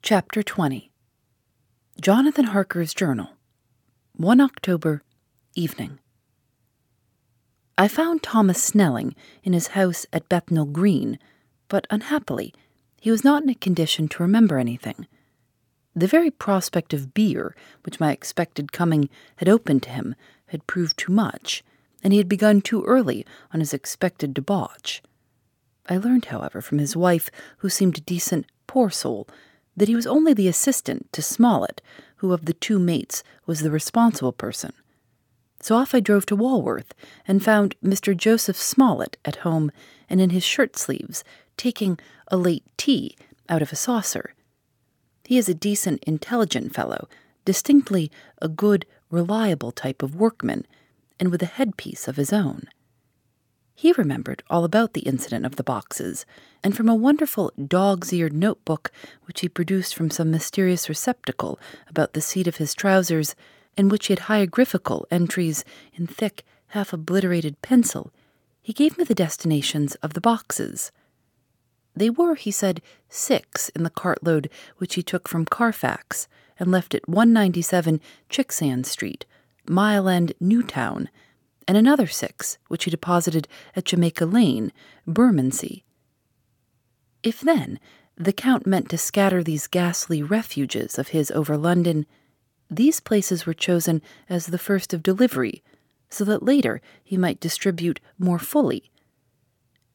Chapter 20 Jonathan Harker's Journal 1 October, evening. I found Thomas Snelling in his house at Bethnal Green, but unhappily, he was not in a condition to remember anything. The very prospect of beer, which my expected coming had opened to him, had proved too much, and he had begun too early on his expected debauch. I learned, however, from his wife, who seemed a decent, poor soul, that he was only the assistant to Smollett, who of the two mates was the responsible person. So off I drove to Walworth and found Mr. Joseph Smollett at home and in his shirt sleeves, taking a late tea out of a saucer. He is a decent, intelligent fellow, distinctly a good, reliable type of workman, and with a headpiece of his own. He remembered all about the incident of the boxes, and from a wonderful dog's eared notebook which he produced from some mysterious receptacle about the seat of his trousers, in which he had hieroglyphical entries in thick, half obliterated pencil, he gave me the destinations of the boxes. They were, he said, six in the cartload which he took from Carfax and left at 197 Chicksand Street, Mile End, Newtown and another six, which he deposited at Jamaica Lane, Bermondsey. If then the Count meant to scatter these ghastly refuges of his over London, these places were chosen as the first of delivery, so that later he might distribute more fully.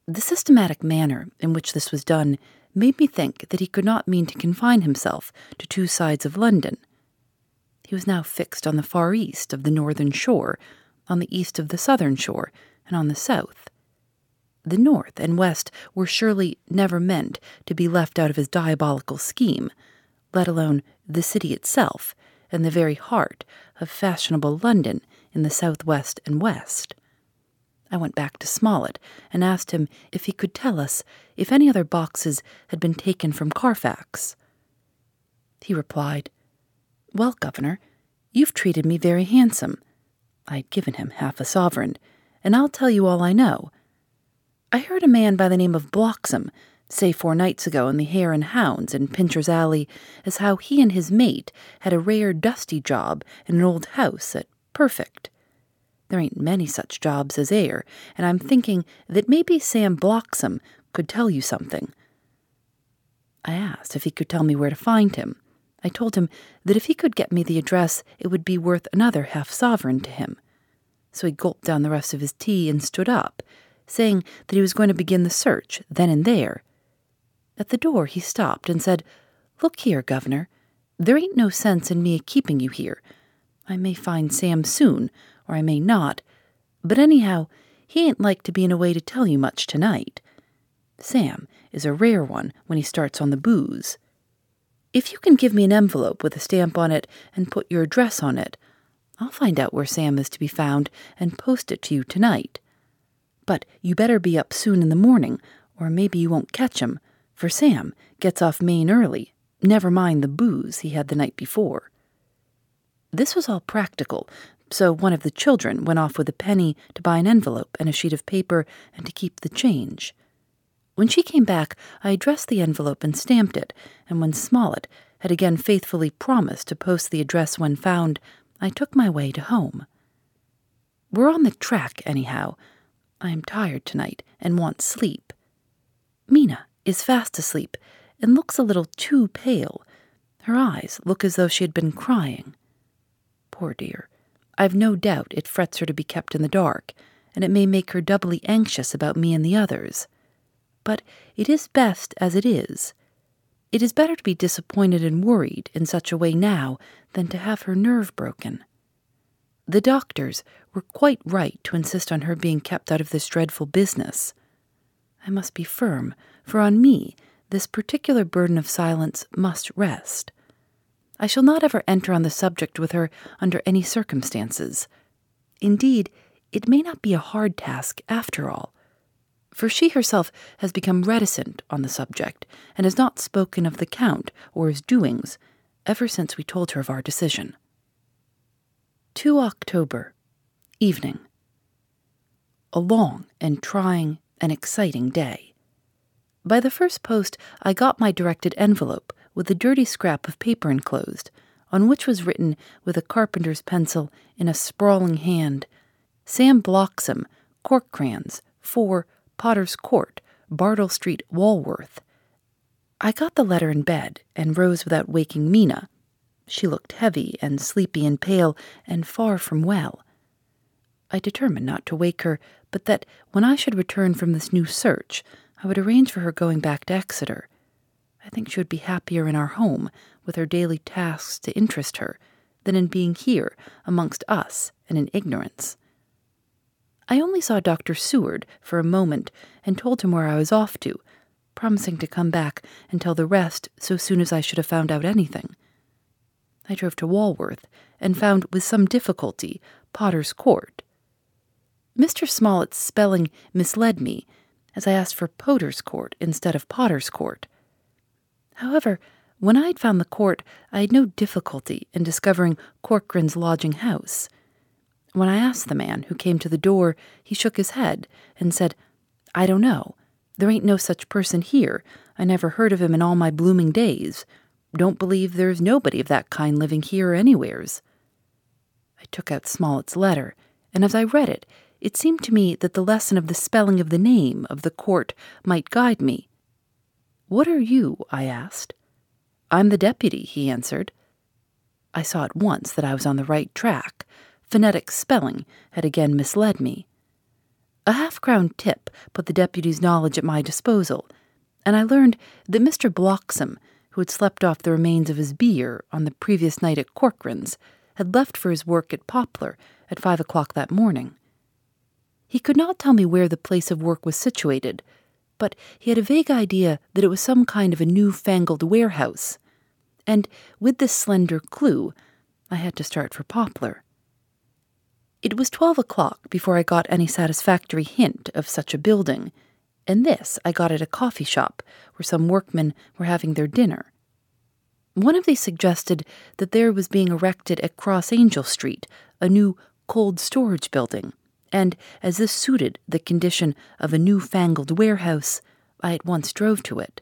The systematic manner in which this was done made me think that he could not mean to confine himself to two sides of London. He was now fixed on the far east of the northern shore, on the east of the southern shore, and on the south. The north and west were surely never meant to be left out of his diabolical scheme, let alone the city itself and the very heart of fashionable London in the southwest and west. I went back to Smollett and asked him if he could tell us if any other boxes had been taken from Carfax. He replied, Well, Governor, you've treated me very handsome. I'd given him half a sovereign, and I'll tell you all I know. I heard a man by the name of Bloxam say four nights ago in the Hare and Hounds in Pincher's Alley as how he and his mate had a rare dusty job in an old house at Purfleet. There ain't many such jobs as air, and I'm thinking that maybe Sam Bloxam could tell you something. I asked if he could tell me where to find him. I told him that if he could get me the address, it would be worth another half sovereign to him. So he gulped down the rest of his tea and stood up, saying that he was going to begin the search then and there. At the door, he stopped and said, Look here, Governor. There ain't no sense in me keeping you here. I may find Sam soon, or I may not, but anyhow, he ain't like to be in a way to tell you much tonight. Sam is a rare one when he starts on the booze. If you can give me an envelope with a stamp on it and put your address on it, I'll find out where Sam is to be found and post it to you tonight. But you better be up soon in the morning, or maybe you won't catch him, for Sam gets off Main early, never mind the booze he had the night before. This was all practical, so one of the children went off with a penny to buy an envelope and a sheet of paper and to keep the change. When she came back, I addressed the envelope and stamped it, and when Smollett had again faithfully promised to post the address when found, I took my way to home. We're on the track, anyhow. I am tired tonight and want sleep. Mina is fast asleep and looks a little too pale. Her eyes look as though she had been crying. Poor dear, I've no doubt it frets her to be kept in the dark, and it may make her doubly anxious about me and the others but it is best as it is. It is better to be disappointed and worried in such a way now than to have her nerve broken. The doctors were quite right to insist on her being kept out of this dreadful business. I must be firm, for on me this particular burden of silence must rest. I shall not ever enter on the subject with her under any circumstances. Indeed, it may not be a hard task after all, for she herself has become reticent on the subject and has not spoken of the Count or his doings ever since we told her of our decision. 2 October, evening. A long and trying and exciting day. By the first post, I got my directed envelope with a dirty scrap of paper enclosed, on which was written with a carpenter's pencil in a sprawling hand Sam Bloxam, Cork Crayons, 4 Potter's Court, Bartle Street, Walworth. I got the letter in bed and rose without waking Mina. She looked heavy and sleepy and pale and far from well. I determined not to wake her, but that when I should return from this new search, I would arrange for her going back to Exeter. I think she would be happier in our home, with her daily tasks to interest her, than in being here amongst us and in ignorance. I only saw Dr. Seward for a moment and told him where I was off to, promising to come back and tell the rest so soon as I should have found out anything. I drove to Walworth and found with some difficulty Potter's Court. Mr. Smollett's spelling misled me, as I asked for Potter's Court instead of Potter's Court. However, when I had found the court, I had no difficulty in discovering Corcoran's lodging house. When I asked the man who came to the door, he shook his head and said, I don't know. There ain't no such person here. I never heard of him in all my blooming days. Don't believe there's nobody of that kind living here or anywheres. I took out Smollett's letter, and as I read it, it seemed to me that the lesson of the spelling of the name of the court might guide me. What are you? I asked. I'm the deputy, he answered. I saw at once that I was on the right track. Phonetic spelling had again misled me. A half crown tip put the deputy's knowledge at my disposal, and I learned that Mr. Bloxam, who had slept off the remains of his beer on the previous night at Corcoran's, had left for his work at Poplar at five o'clock that morning. He could not tell me where the place of work was situated, but he had a vague idea that it was some kind of a new-fangled warehouse. And with this slender clue, I had to start for Poplar. It was twelve o'clock before I got any satisfactory hint of such a building, and this I got at a coffee shop where some workmen were having their dinner. One of these suggested that there was being erected at Cross Angel Street a new cold storage building, and as this suited the condition of a new-fangled warehouse, I at once drove to it.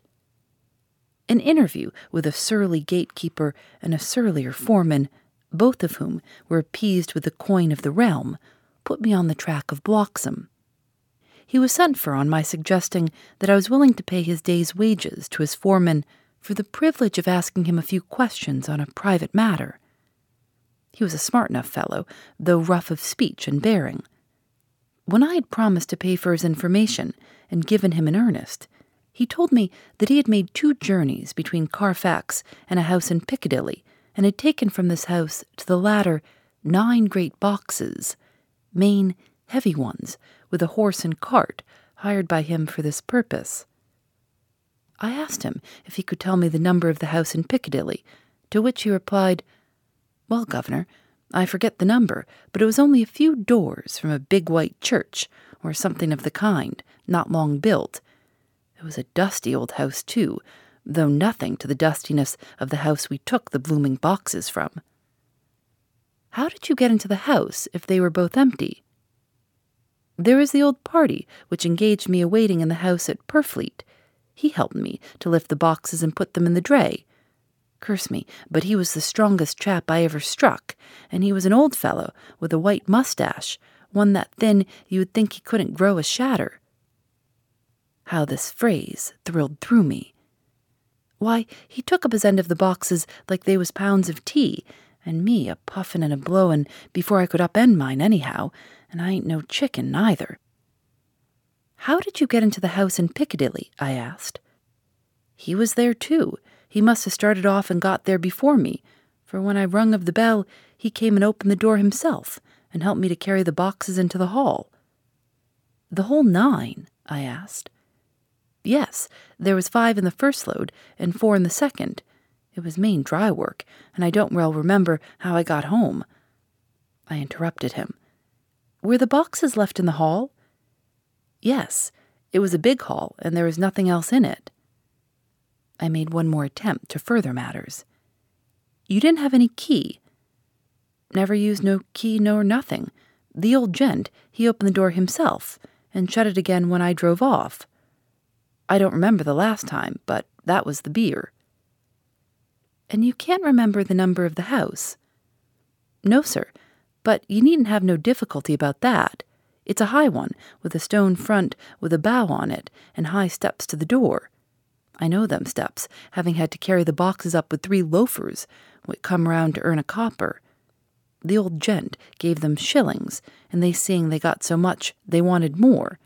An interview with a surly gatekeeper and a surlier foreman both of whom were appeased with the coin of the realm, put me on the track of Bloxam. He was sent for on my suggesting that I was willing to pay his day's wages to his foreman for the privilege of asking him a few questions on a private matter. He was a smart enough fellow, though rough of speech and bearing. When I had promised to pay for his information and given him an earnest, he told me that he had made two journeys between Carfax and a house in Piccadilly and had taken from this house to the latter nine great boxes, main, heavy ones, with a horse and cart hired by him for this purpose. I asked him if he could tell me the number of the house in Piccadilly, to which he replied, Well, governor, I forget the number, but it was only a few doors from a big white church, or something of the kind, not long built. It was a dusty old house, too, though nothing to the dustiness of the house we took the blooming boxes from. How did you get into the house if they were both empty? There is the old party which engaged me awaiting in the house at Purfleet. He helped me to lift the boxes and put them in the dray. Curse me, but he was the strongest chap I ever struck, and he was an old fellow with a white mustache, one that thin you would think he couldn't grow a shatter. How this phrase thrilled through me. Why, he took up his end of the boxes like they was pounds of tea, and me a puffin' and a blowin' before I could upend mine anyhow, and I ain't no chicken neither. How did you get into the house in Piccadilly? I asked. He was there too. He must have started off and got there before me, for when I rung of the bell, he came and opened the door himself and helped me to carry the boxes into the hall. The whole nine? I asked. Yes, there was five in the first load and four in the second. It was main dry work, and I don't well remember how I got home. I interrupted him. Were the boxes left in the hall? Yes, it was a big hall, and there was nothing else in it. I made one more attempt to further matters. You didn't have any key. Never used no key nor nothing. The old gent, he opened the door himself and shut it again when I drove off. I don't remember the last time, but that was the beer. And you can't remember the number of the house? No, sir, but you needn't have no difficulty about that. It's a high one, with a stone front with a bow on it, and high steps to the door. I know them steps, having had to carry the boxes up with three loafers, what come round to earn a copper. The old gent gave them shillings, and they seeing they got so much, they wanted more.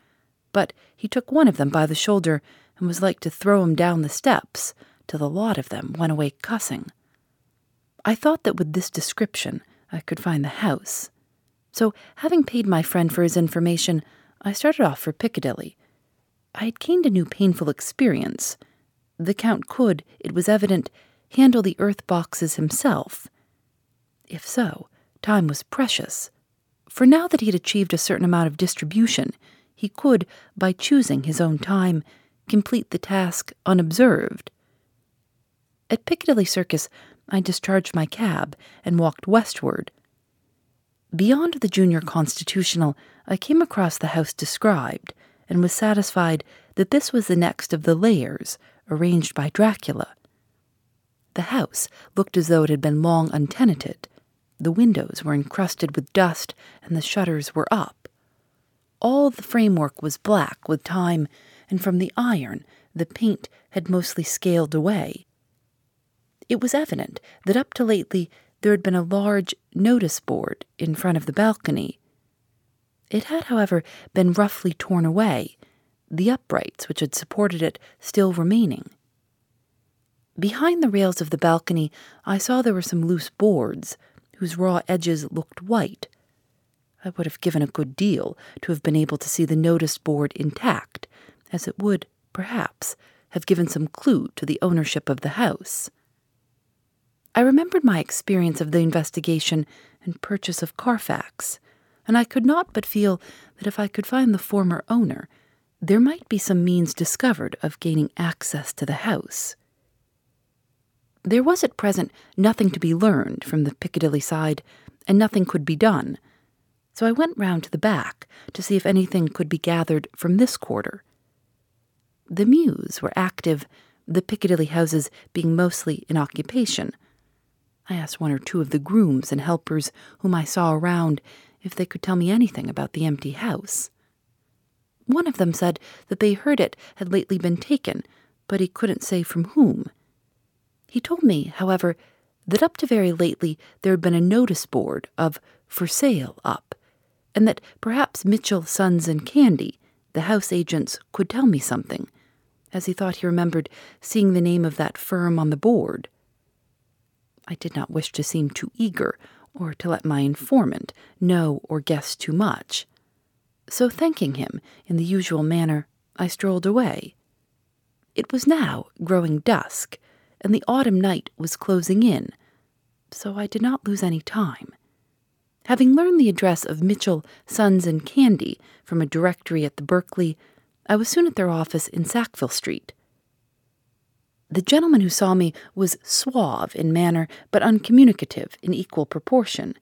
But he took one of them by the shoulder and was like to throw him down the steps, till the lot of them went away cussing. I thought that with this description I could find the house. So, having paid my friend for his information, I started off for Piccadilly. I had gained a new painful experience. The Count could, it was evident, handle the earth boxes himself. If so, time was precious. For now that he had achieved a certain amount of distribution, he could, by choosing his own time, complete the task unobserved. At Piccadilly Circus, I discharged my cab and walked westward. Beyond the Junior Constitutional, I came across the house described and was satisfied that this was the next of the layers arranged by Dracula. The house looked as though it had been long untenanted. The windows were encrusted with dust and the shutters were up. All the framework was black with time, and from the iron the paint had mostly scaled away. It was evident that up to lately there had been a large notice board in front of the balcony. It had, however, been roughly torn away, the uprights which had supported it still remaining. Behind the rails of the balcony, I saw there were some loose boards, whose raw edges looked white. I would have given a good deal to have been able to see the notice board intact, as it would, perhaps, have given some clue to the ownership of the house. I remembered my experience of the investigation and purchase of Carfax, and I could not but feel that if I could find the former owner, there might be some means discovered of gaining access to the house. There was at present nothing to be learned from the Piccadilly side, and nothing could be done, so I went round to the back to see if anything could be gathered from this quarter. The mews were active, the Piccadilly houses being mostly in occupation I asked one or two of the grooms and helpers whom I saw around if they could tell me anything about the empty house. One of them said that they heard it had lately been taken, but he couldn't say from whom. He told me, however, that up to very lately there had been a notice board of for sale up, and that perhaps Mitchell, Sons, and Candy, the house agents, could tell me something, as he thought he remembered seeing the name of that firm on the board. I did not wish to seem too eager or to let my informant know or guess too much. So, thanking him in the usual manner, I strolled away. It was now growing dusk, and the autumn night was closing in, so I did not lose any time. Having learned the address of Mitchell, Sons, and Candy from a directory at the Berkeley, I was soon at their office in Sackville Street. The gentleman who saw me was suave in manner, but uncommunicative in equal proportion.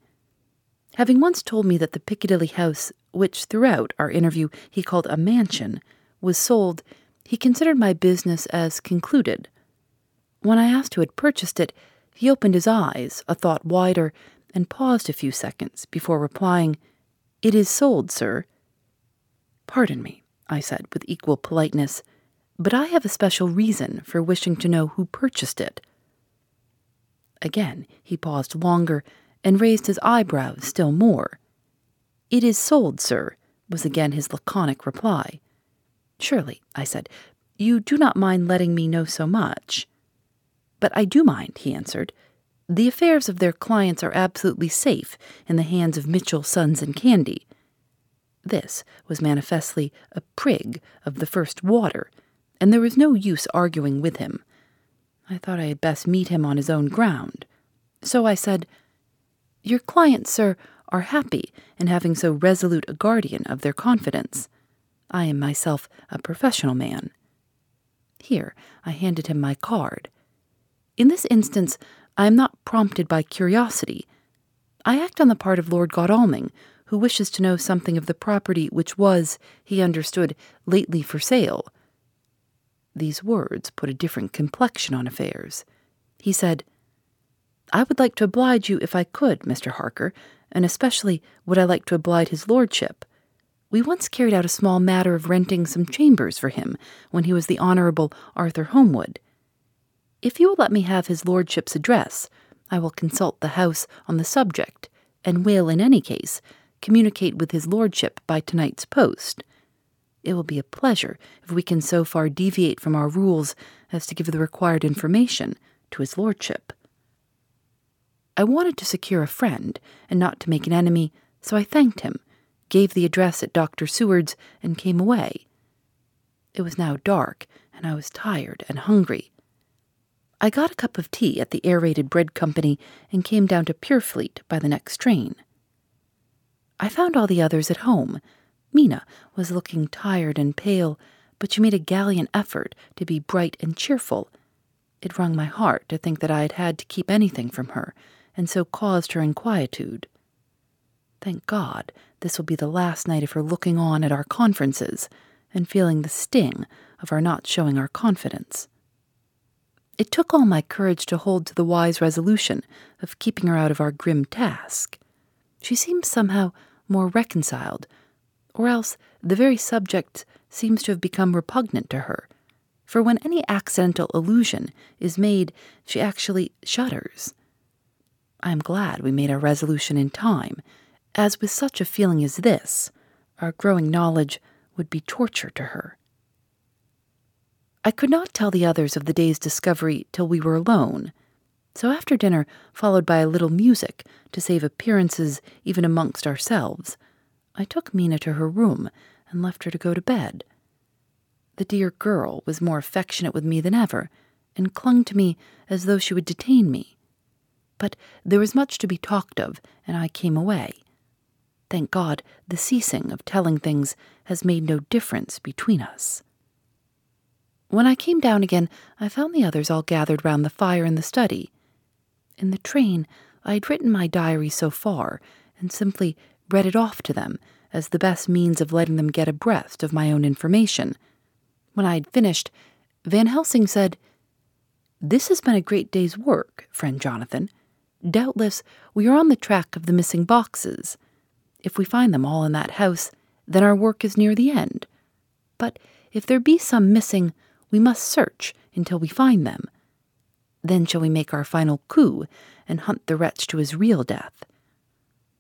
Having once told me that the Piccadilly house, which throughout our interview he called a mansion, was sold, he considered my business as concluded. When I asked who had purchased it, he opened his eyes, a thought wider, and paused a few seconds before replying, It is sold, sir. Pardon me, I said with equal politeness but I have a special reason for wishing to know who purchased it. Again, he paused longer and raised his eyebrows still more. It is sold, sir, was again his laconic reply. Surely, I said, you do not mind letting me know so much. But I do mind, he answered. The affairs of their clients are absolutely safe in the hands of Mitchell, Sons, and Candy. This was manifestly a prig of the first water, and there was no use arguing with him. I thought I had best meet him on his own ground. So I said, Your clients, sir, are happy in having so resolute a guardian of their confidence. I am myself a professional man. Here I handed him my card. In this instance, I am not prompted by curiosity. I act on the part of Lord Godalming, who wishes to know something of the property which was, he understood, lately for sale. These words put a different complexion on affairs. He said, I would like to oblige you if I could, Mr. Harker, and especially would I like to oblige his lordship. We once carried out a small matter of renting some chambers for him when he was the Honourable Arthur Holmwood. If you will let me have his lordship's address, I will consult the house on the subject, and will, in any case, communicate with his lordship by tonight's post. It will be a pleasure if we can so far deviate from our rules as to give the required information to his lordship. I wanted to secure a friend and not to make an enemy, so I thanked him, gave the address at Dr. Seward's, and came away. It was now dark, and I was tired and hungry. I got a cup of tea at the Aerated Bread Company and came down to Purfleet by the next train. I found all the others at home. Mina was looking tired and pale, but she made a gallant effort to be bright and cheerful. It wrung my heart to think that I had had to keep anything from her, and so caused her inquietude. Thank God, this will be the last night of her looking on at our conferences and feeling the sting of our not showing our confidence. It took all my courage to hold to the wise resolution of keeping her out of our grim task. She seems somehow more reconciled, or else the very subject seems to have become repugnant to her, for when any accidental allusion is made, she actually shudders. I am glad we made our resolution in time, as with such a feeling as this, our growing knowledge would be torture to her. I could not tell the others of the day's discovery till we were alone. So after dinner, followed by a little music to save appearances even amongst ourselves, I took Mina to her room and left her to go to bed. The dear girl was more affectionate with me than ever, and clung to me as though she would detain me. But there was much to be talked of, and I came away. Thank God, the ceasing of telling things has made no difference between us. When I came down again, I found the others all gathered round the fire in the study. In the train, I had written my diary so far, and simply read it off to them as the best means of letting them get abreast of my own information. When I had finished, Van Helsing said, This has been a great day's work, friend Jonathan. Doubtless we are on the track of the missing boxes. If we find them all in that house, then our work is near the end. But if there be some missing, we must search until we find them. Then shall we make our final coup and hunt the wretch to his real death.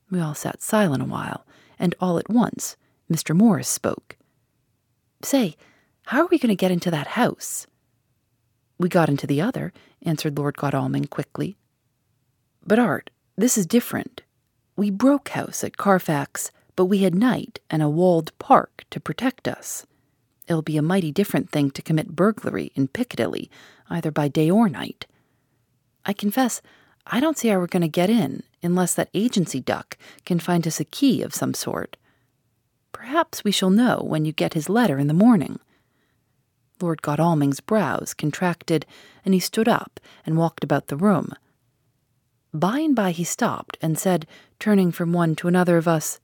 We all sat silent a while, and all at once Mr. Morris spoke. Say, how are we going to get into that house? We got into the other, answered Lord Godalming quickly. But, Art, this is different. We broke house at Carfax, but we had night and a walled park to protect us. It'll be a mighty different thing to commit burglary in Piccadilly, either by day or night. I confess, I don't see how we're going to get in unless that agency duck can find us a key of some sort. Perhaps we shall know when you get his letter in the morning. Lord Godalming's brows contracted, and he stood up and walked about the room. By and by he stopped and said, turning from one to another of us,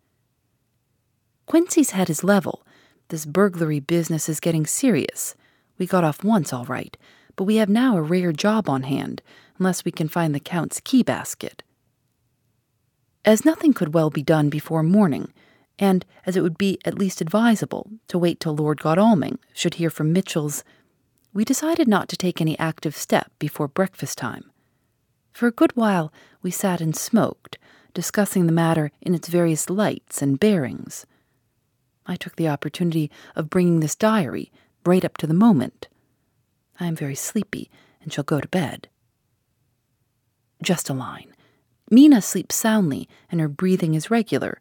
Quincy's head is level, this burglary business is getting serious. We got off once, all right, but we have now a rare job on hand, unless we can find the Count's key basket. As nothing could well be done before morning, and as it would be at least advisable to wait till Lord Godalming should hear from Mitchell's, we decided not to take any active step before breakfast time. For a good while we sat and smoked, discussing the matter in its various lights and bearings. I took the opportunity of bringing this diary right up to the moment. I am very sleepy and shall go to bed. just a line. Mina sleeps soundly, and her breathing is regular.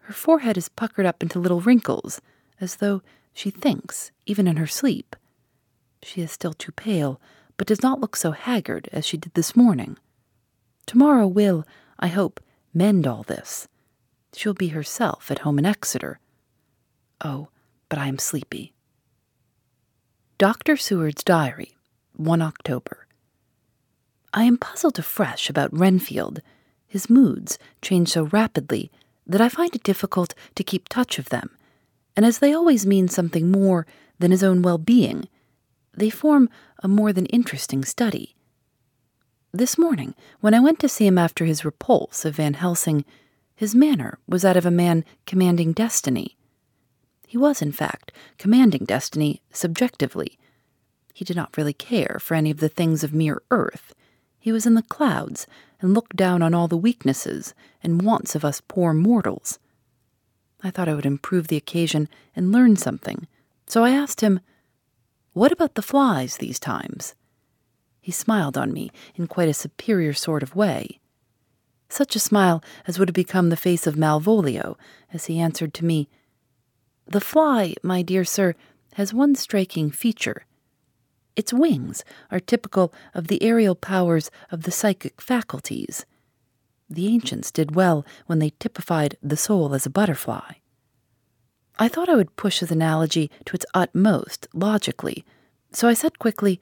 Her forehead is puckered up into little wrinkles, as though she thinks, even in her sleep. She is still too pale, but does not look so haggard as she did this morning. Tomorrow will, I hope, mend all this. She'll be herself at home in Exeter. Oh, but I am sleepy. Dr. Seward's Diary, 1 October. I am puzzled afresh about Renfield. His moods change so rapidly that I find it difficult to keep touch of them, and as they always mean something more than his own well being, they form a more than interesting study. This morning, when I went to see him after his repulse of Van Helsing, his manner was that of a man commanding destiny. He was, in fact, commanding destiny subjectively. He did not really care for any of the things of mere earth. He was in the clouds and looked down on all the weaknesses and wants of us poor mortals. I thought I would improve the occasion and learn something, so I asked him, What about the flies these times? He smiled on me in quite a superior sort of way. Such a smile as would have become the face of Malvolio, as he answered to me, The fly, my dear sir, has one striking feature. Its wings are typical of the aerial powers of the psychic faculties. The ancients did well when they typified the soul as a butterfly. I thought I would push his analogy to its utmost, logically, so I said quickly,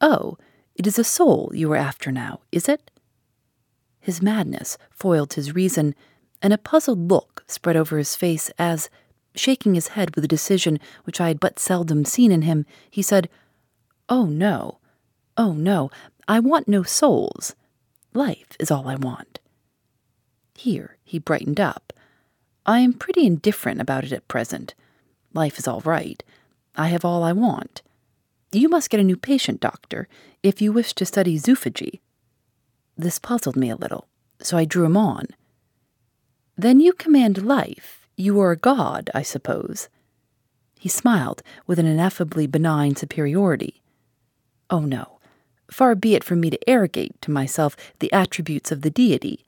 Oh, it is a soul you are after now, is it? His madness foiled his reason, and a puzzled look spread over his face as, shaking his head with a decision which I had but seldom seen in him, he said, Oh, no. Oh, no. I want no souls. Life is all I want. Here he brightened up. I am pretty indifferent about it at present. Life is all right. I have all I want. You must get a new patient, doctor, if you wish to study zoophagy. This puzzled me a little, so I drew him on. Then you command life. You are a god, I suppose. He smiled with an ineffably benign superiority. Oh no, far be it from me to arrogate to myself the attributes of the deity.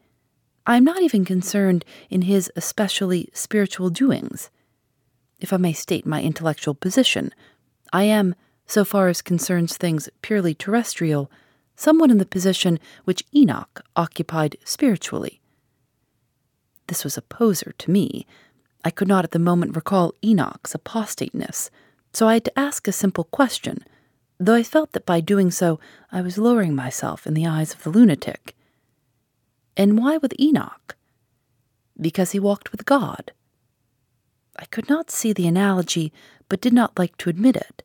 I am not even concerned in his especially spiritual doings. If I may state my intellectual position, I am so far as concerns things purely terrestrial, somewhat in the position which Enoch occupied spiritually. This was a poser to me. I could not at the moment recall Enoch's apostateness, so I had to ask a simple question, though I felt that by doing so I was lowering myself in the eyes of the lunatic. And why with Enoch? Because he walked with God. I could not see the analogy, but did not like to admit it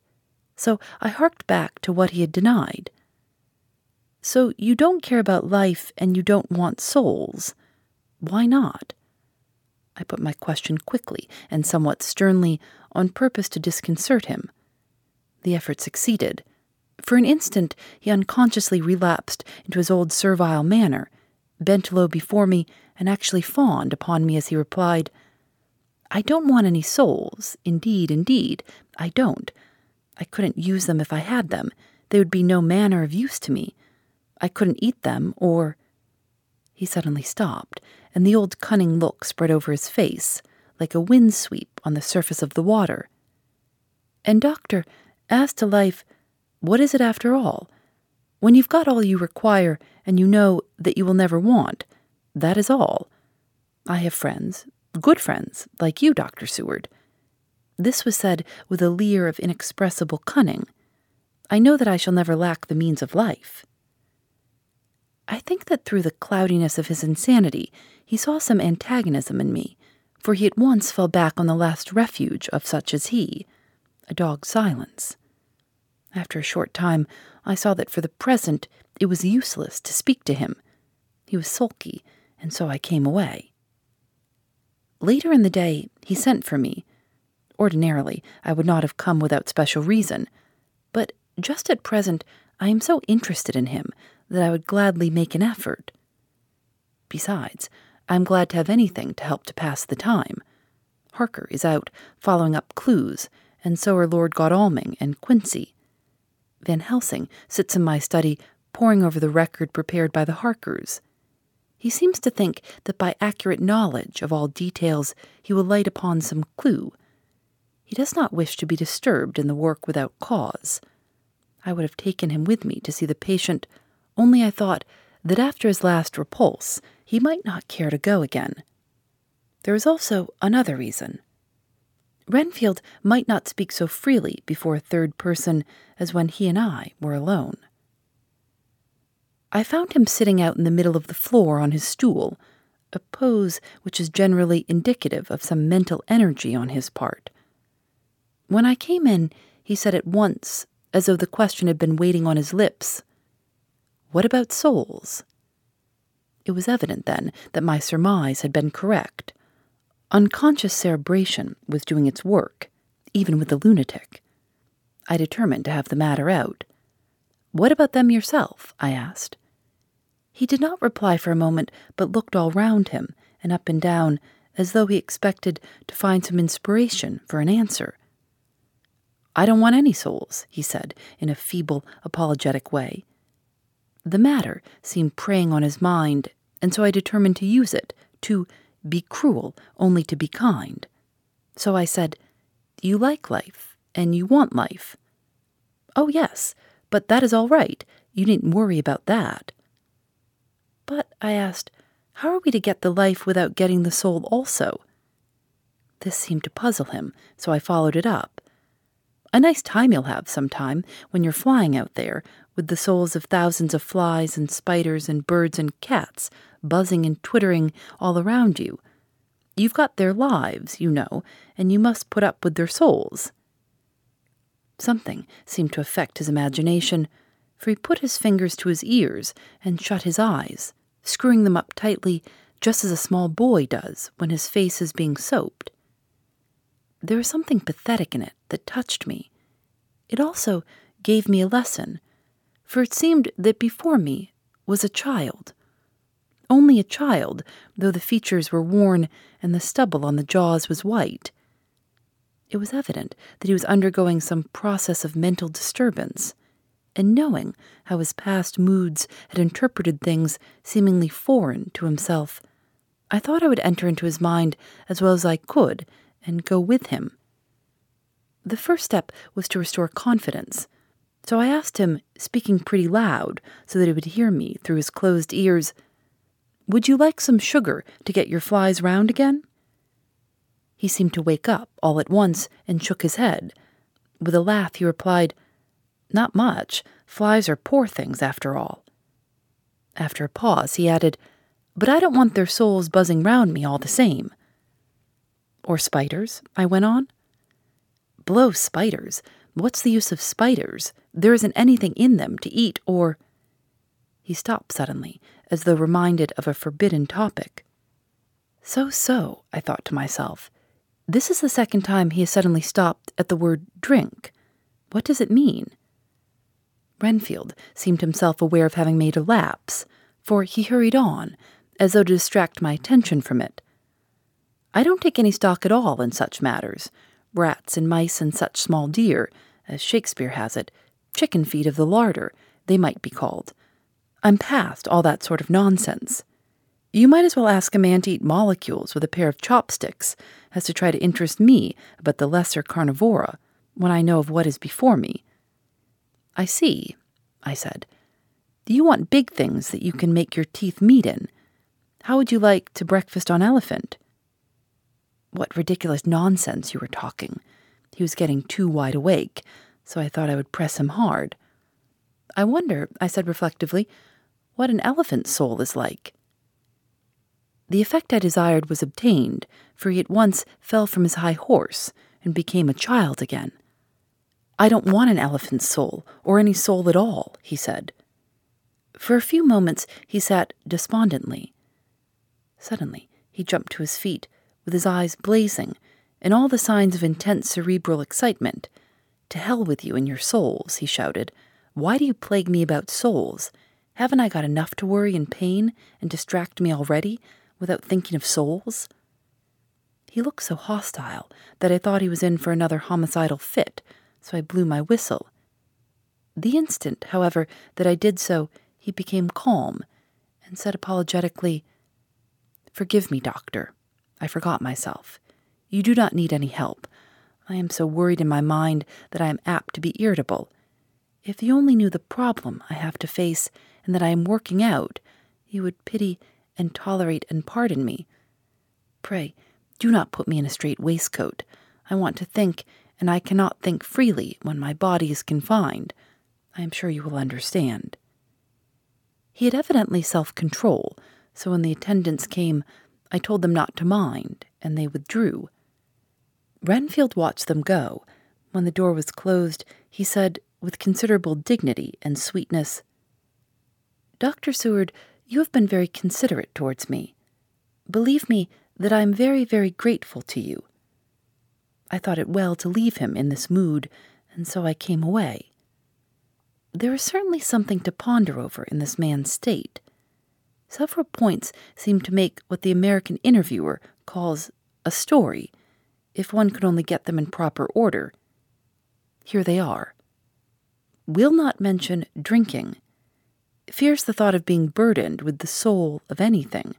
so I harked back to what he had denied. So you don't care about life and you don't want souls. Why not? I put my question quickly and somewhat sternly on purpose to disconcert him. The effort succeeded. For an instant, he unconsciously relapsed into his old servile manner, bent low before me, and actually fawned upon me as he replied, I don't want any souls. Indeed, indeed, I don't. I couldn't use them if I had them. They would be no manner of use to me. I couldn't eat them, or. He suddenly stopped, and the old cunning look spread over his face, like a wind sweep on the surface of the water. And, Doctor, as to life, what is it after all? When you've got all you require, and you know that you will never want, that is all. I have friends, good friends, like you, Dr. Seward. This was said with a leer of inexpressible cunning. I know that I shall never lack the means of life. I think that through the cloudiness of his insanity, he saw some antagonism in me, for he at once fell back on the last refuge of such as he a dog's silence. After a short time, I saw that for the present it was useless to speak to him. He was sulky, and so I came away. Later in the day, he sent for me Ordinarily, I would not have come without special reason, but just at present I am so interested in him that I would gladly make an effort. Besides, I am glad to have anything to help to pass the time. Harker is out following up clues, and so are Lord Godalming and Quincy. Van Helsing sits in my study poring over the record prepared by the Harkers. He seems to think that by accurate knowledge of all details he will light upon some clue. He does not wish to be disturbed in the work without cause. I would have taken him with me to see the patient, only I thought that after his last repulse he might not care to go again. There is also another reason. Renfield might not speak so freely before a third person as when he and I were alone. I found him sitting out in the middle of the floor on his stool, a pose which is generally indicative of some mental energy on his part. When I came in, he said at once, as though the question had been waiting on his lips, What about souls? It was evident then that my surmise had been correct. Unconscious cerebration was doing its work, even with the lunatic. I determined to have the matter out. What about them yourself? I asked. He did not reply for a moment, but looked all round him and up and down as though he expected to find some inspiration for an answer. I don't want any souls, he said in a feeble, apologetic way. The matter seemed preying on his mind, and so I determined to use it, to be cruel only to be kind. So I said, You like life, and you want life. Oh, yes, but that is all right. You needn't worry about that. But, I asked, how are we to get the life without getting the soul also? This seemed to puzzle him, so I followed it up. A nice time you'll have sometime when you're flying out there, with the souls of thousands of flies and spiders and birds and cats buzzing and twittering all around you. You've got their lives, you know, and you must put up with their souls. Something seemed to affect his imagination, for he put his fingers to his ears and shut his eyes, screwing them up tightly just as a small boy does when his face is being soaped. There was something pathetic in it that touched me. It also gave me a lesson, for it seemed that before me was a child only a child, though the features were worn and the stubble on the jaws was white. It was evident that he was undergoing some process of mental disturbance, and knowing how his past moods had interpreted things seemingly foreign to himself, I thought I would enter into his mind as well as I could and go with him. The first step was to restore confidence, so I asked him, speaking pretty loud so that he would hear me through his closed ears, would you like some sugar to get your flies round again? He seemed to wake up all at once and shook his head. With a laugh, he replied, Not much. Flies are poor things, after all. After a pause, he added, But I don't want their souls buzzing round me all the same. Or spiders, I went on. Blow spiders. What's the use of spiders? There isn't anything in them to eat or. He stopped suddenly as though reminded of a forbidden topic. So, so, I thought to myself. This is the second time he has suddenly stopped at the word drink. What does it mean? Renfield seemed himself aware of having made a lapse, for he hurried on, as though to distract my attention from it. I don't take any stock at all in such matters rats and mice and such small deer, as Shakespeare has it, chicken feet of the larder, they might be called. I'm past all that sort of nonsense. You might as well ask a man to eat molecules with a pair of chopsticks as to try to interest me about the lesser carnivora when I know of what is before me. I see, I said. You want big things that you can make your teeth meet in? How would you like to breakfast on elephant? What ridiculous nonsense you were talking. He was getting too wide awake, so I thought I would press him hard. I wonder, I said reflectively, what an elephant's soul is like. The effect I desired was obtained, for he at once fell from his high horse and became a child again. I don't want an elephant's soul, or any soul at all, he said. For a few moments he sat despondently. Suddenly he jumped to his feet, with his eyes blazing, and all the signs of intense cerebral excitement. To hell with you and your souls, he shouted. Why do you plague me about souls? Haven't I got enough to worry and pain and distract me already without thinking of souls? He looked so hostile that I thought he was in for another homicidal fit, so I blew my whistle. The instant, however, that I did so, he became calm and said apologetically, Forgive me, doctor. I forgot myself. You do not need any help. I am so worried in my mind that I am apt to be irritable. If you only knew the problem I have to face and that I am working out, you would pity and tolerate and pardon me. Pray, do not put me in a strait waistcoat. I want to think, and I cannot think freely when my body is confined. I am sure you will understand. He had evidently self control, so when the attendants came, I told them not to mind, and they withdrew. Renfield watched them go. When the door was closed, he said, with considerable dignity and sweetness, Dr. Seward, you have been very considerate towards me. Believe me that I am very, very grateful to you. I thought it well to leave him in this mood, and so I came away. There is certainly something to ponder over in this man's state. Several points seem to make what the American interviewer calls a story, if one could only get them in proper order. Here they are. Will not mention drinking. Fears the thought of being burdened with the soul of anything.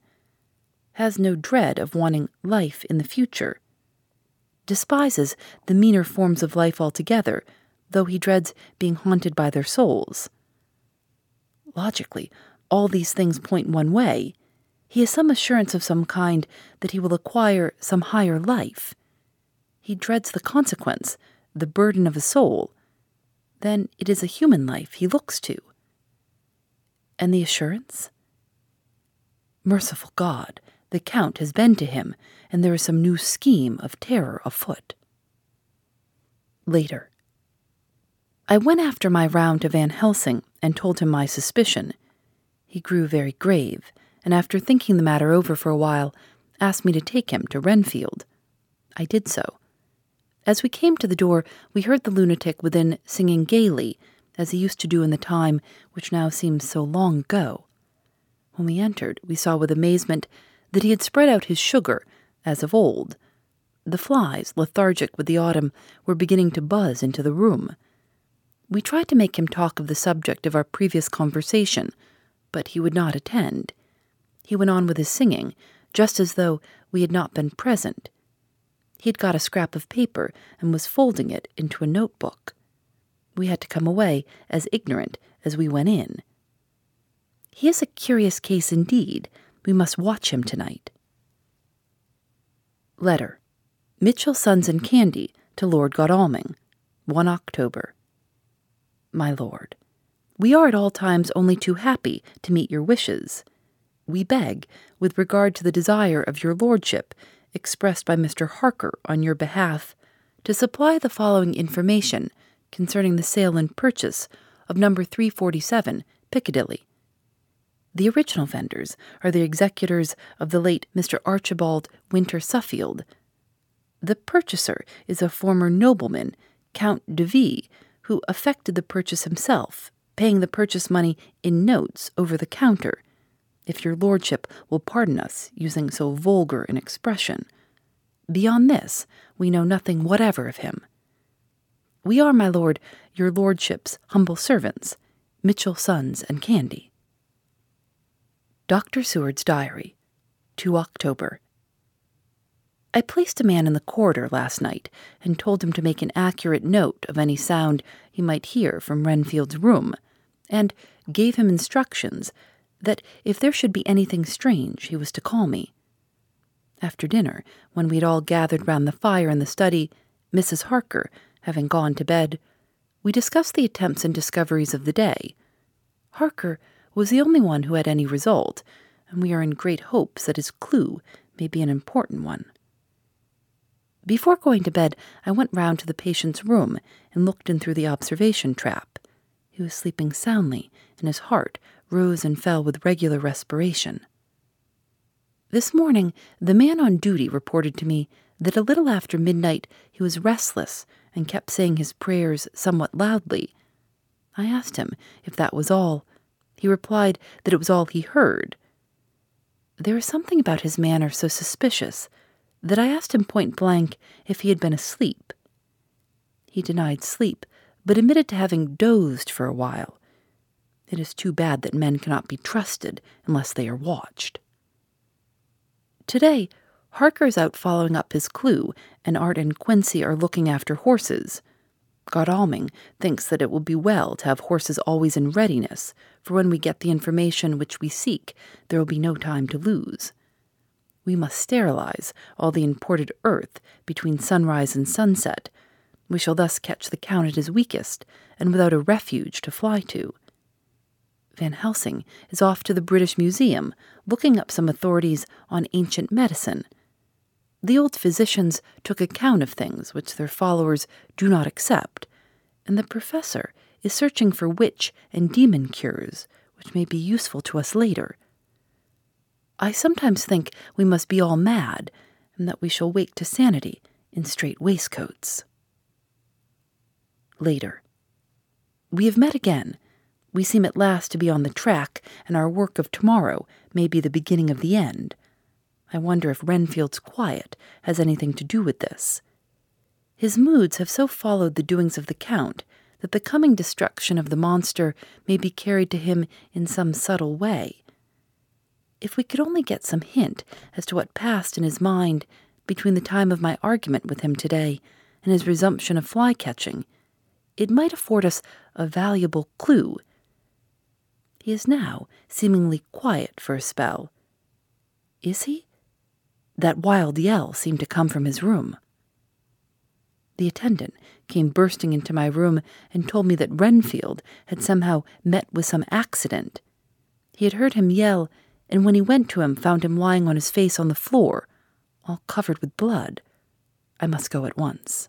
Has no dread of wanting life in the future. Despises the meaner forms of life altogether, though he dreads being haunted by their souls. Logically, all these things point one way. He has some assurance of some kind that he will acquire some higher life. He dreads the consequence, the burden of a soul. Then it is a human life he looks to. And the assurance? Merciful God, the Count has been to him, and there is some new scheme of terror afoot. Later. I went after my round to Van Helsing and told him my suspicion. He grew very grave, and after thinking the matter over for a while, asked me to take him to Renfield. I did so. As we came to the door, we heard the lunatic within singing gaily, as he used to do in the time which now seems so long ago. When we entered, we saw with amazement that he had spread out his sugar, as of old. The flies, lethargic with the autumn, were beginning to buzz into the room. We tried to make him talk of the subject of our previous conversation, but he would not attend. He went on with his singing, just as though we had not been present. He had got a scrap of paper and was folding it into a notebook. We had to come away as ignorant as we went in. He is a curious case indeed. We must watch him tonight. Letter Mitchell, Sons and Candy to Lord Godalming, 1 October. My lord, we are at all times only too happy to meet your wishes. We beg, with regard to the desire of your lordship, expressed by Mr. Harker on your behalf, to supply the following information concerning the sale and purchase of number 347 Piccadilly. The original vendors are the executors of the late Mr. Archibald Winter Suffield. The purchaser is a former nobleman, Count de Ville, who effected the purchase himself, paying the purchase money in notes over the counter, if your lordship will pardon us using so vulgar an expression. Beyond this, we know nothing whatever of him. We are, my lord, your lordship's humble servants, Mitchell Sons and Candy. Dr. Seward's Diary, 2 October I placed a man in the corridor last night and told him to make an accurate note of any sound he might hear from Renfield's room, and gave him instructions that if there should be anything strange, he was to call me. After dinner, when we had all gathered round the fire in the study, Mrs. Harker having gone to bed, we discussed the attempts and discoveries of the day. Harker was the only one who had any result, and we are in great hopes that his clue may be an important one. Before going to bed, I went round to the patient's room and looked in through the observation trap. He was sleeping soundly, and his heart rose and fell with regular respiration. This morning, the man on duty reported to me that a little after midnight he was restless and kept saying his prayers somewhat loudly. I asked him if that was all. He replied that it was all he heard. There is something about his manner so suspicious that I asked him point blank if he had been asleep. He denied sleep, but admitted to having dozed for a while. It is too bad that men cannot be trusted unless they are watched. Today, Harker is out following up his clue, and Art and Quincy are looking after horses. Godalming thinks that it will be well to have horses always in readiness, for when we get the information which we seek, there will be no time to lose. We must sterilize all the imported earth between sunrise and sunset. We shall thus catch the count at his weakest, and without a refuge to fly to. Van Helsing is off to the British Museum, looking up some authorities on ancient medicine. The old physicians took account of things which their followers do not accept, and the professor is searching for witch and demon cures, which may be useful to us later. I sometimes think we must be all mad, and that we shall wake to sanity in strait waistcoats. Later. We have met again we seem at last to be on the track, and our work of tomorrow may be the beginning of the end. I wonder if Renfield's quiet has anything to do with this. His moods have so followed the doings of the Count that the coming destruction of the monster may be carried to him in some subtle way. If we could only get some hint as to what passed in his mind between the time of my argument with him today and his resumption of fly catching, it might afford us a valuable clue he is now seemingly quiet for a spell. Is he? That wild yell seemed to come from his room. The attendant came bursting into my room and told me that Renfield had somehow met with some accident. He had heard him yell, and when he went to him, found him lying on his face on the floor, all covered with blood. I must go at once.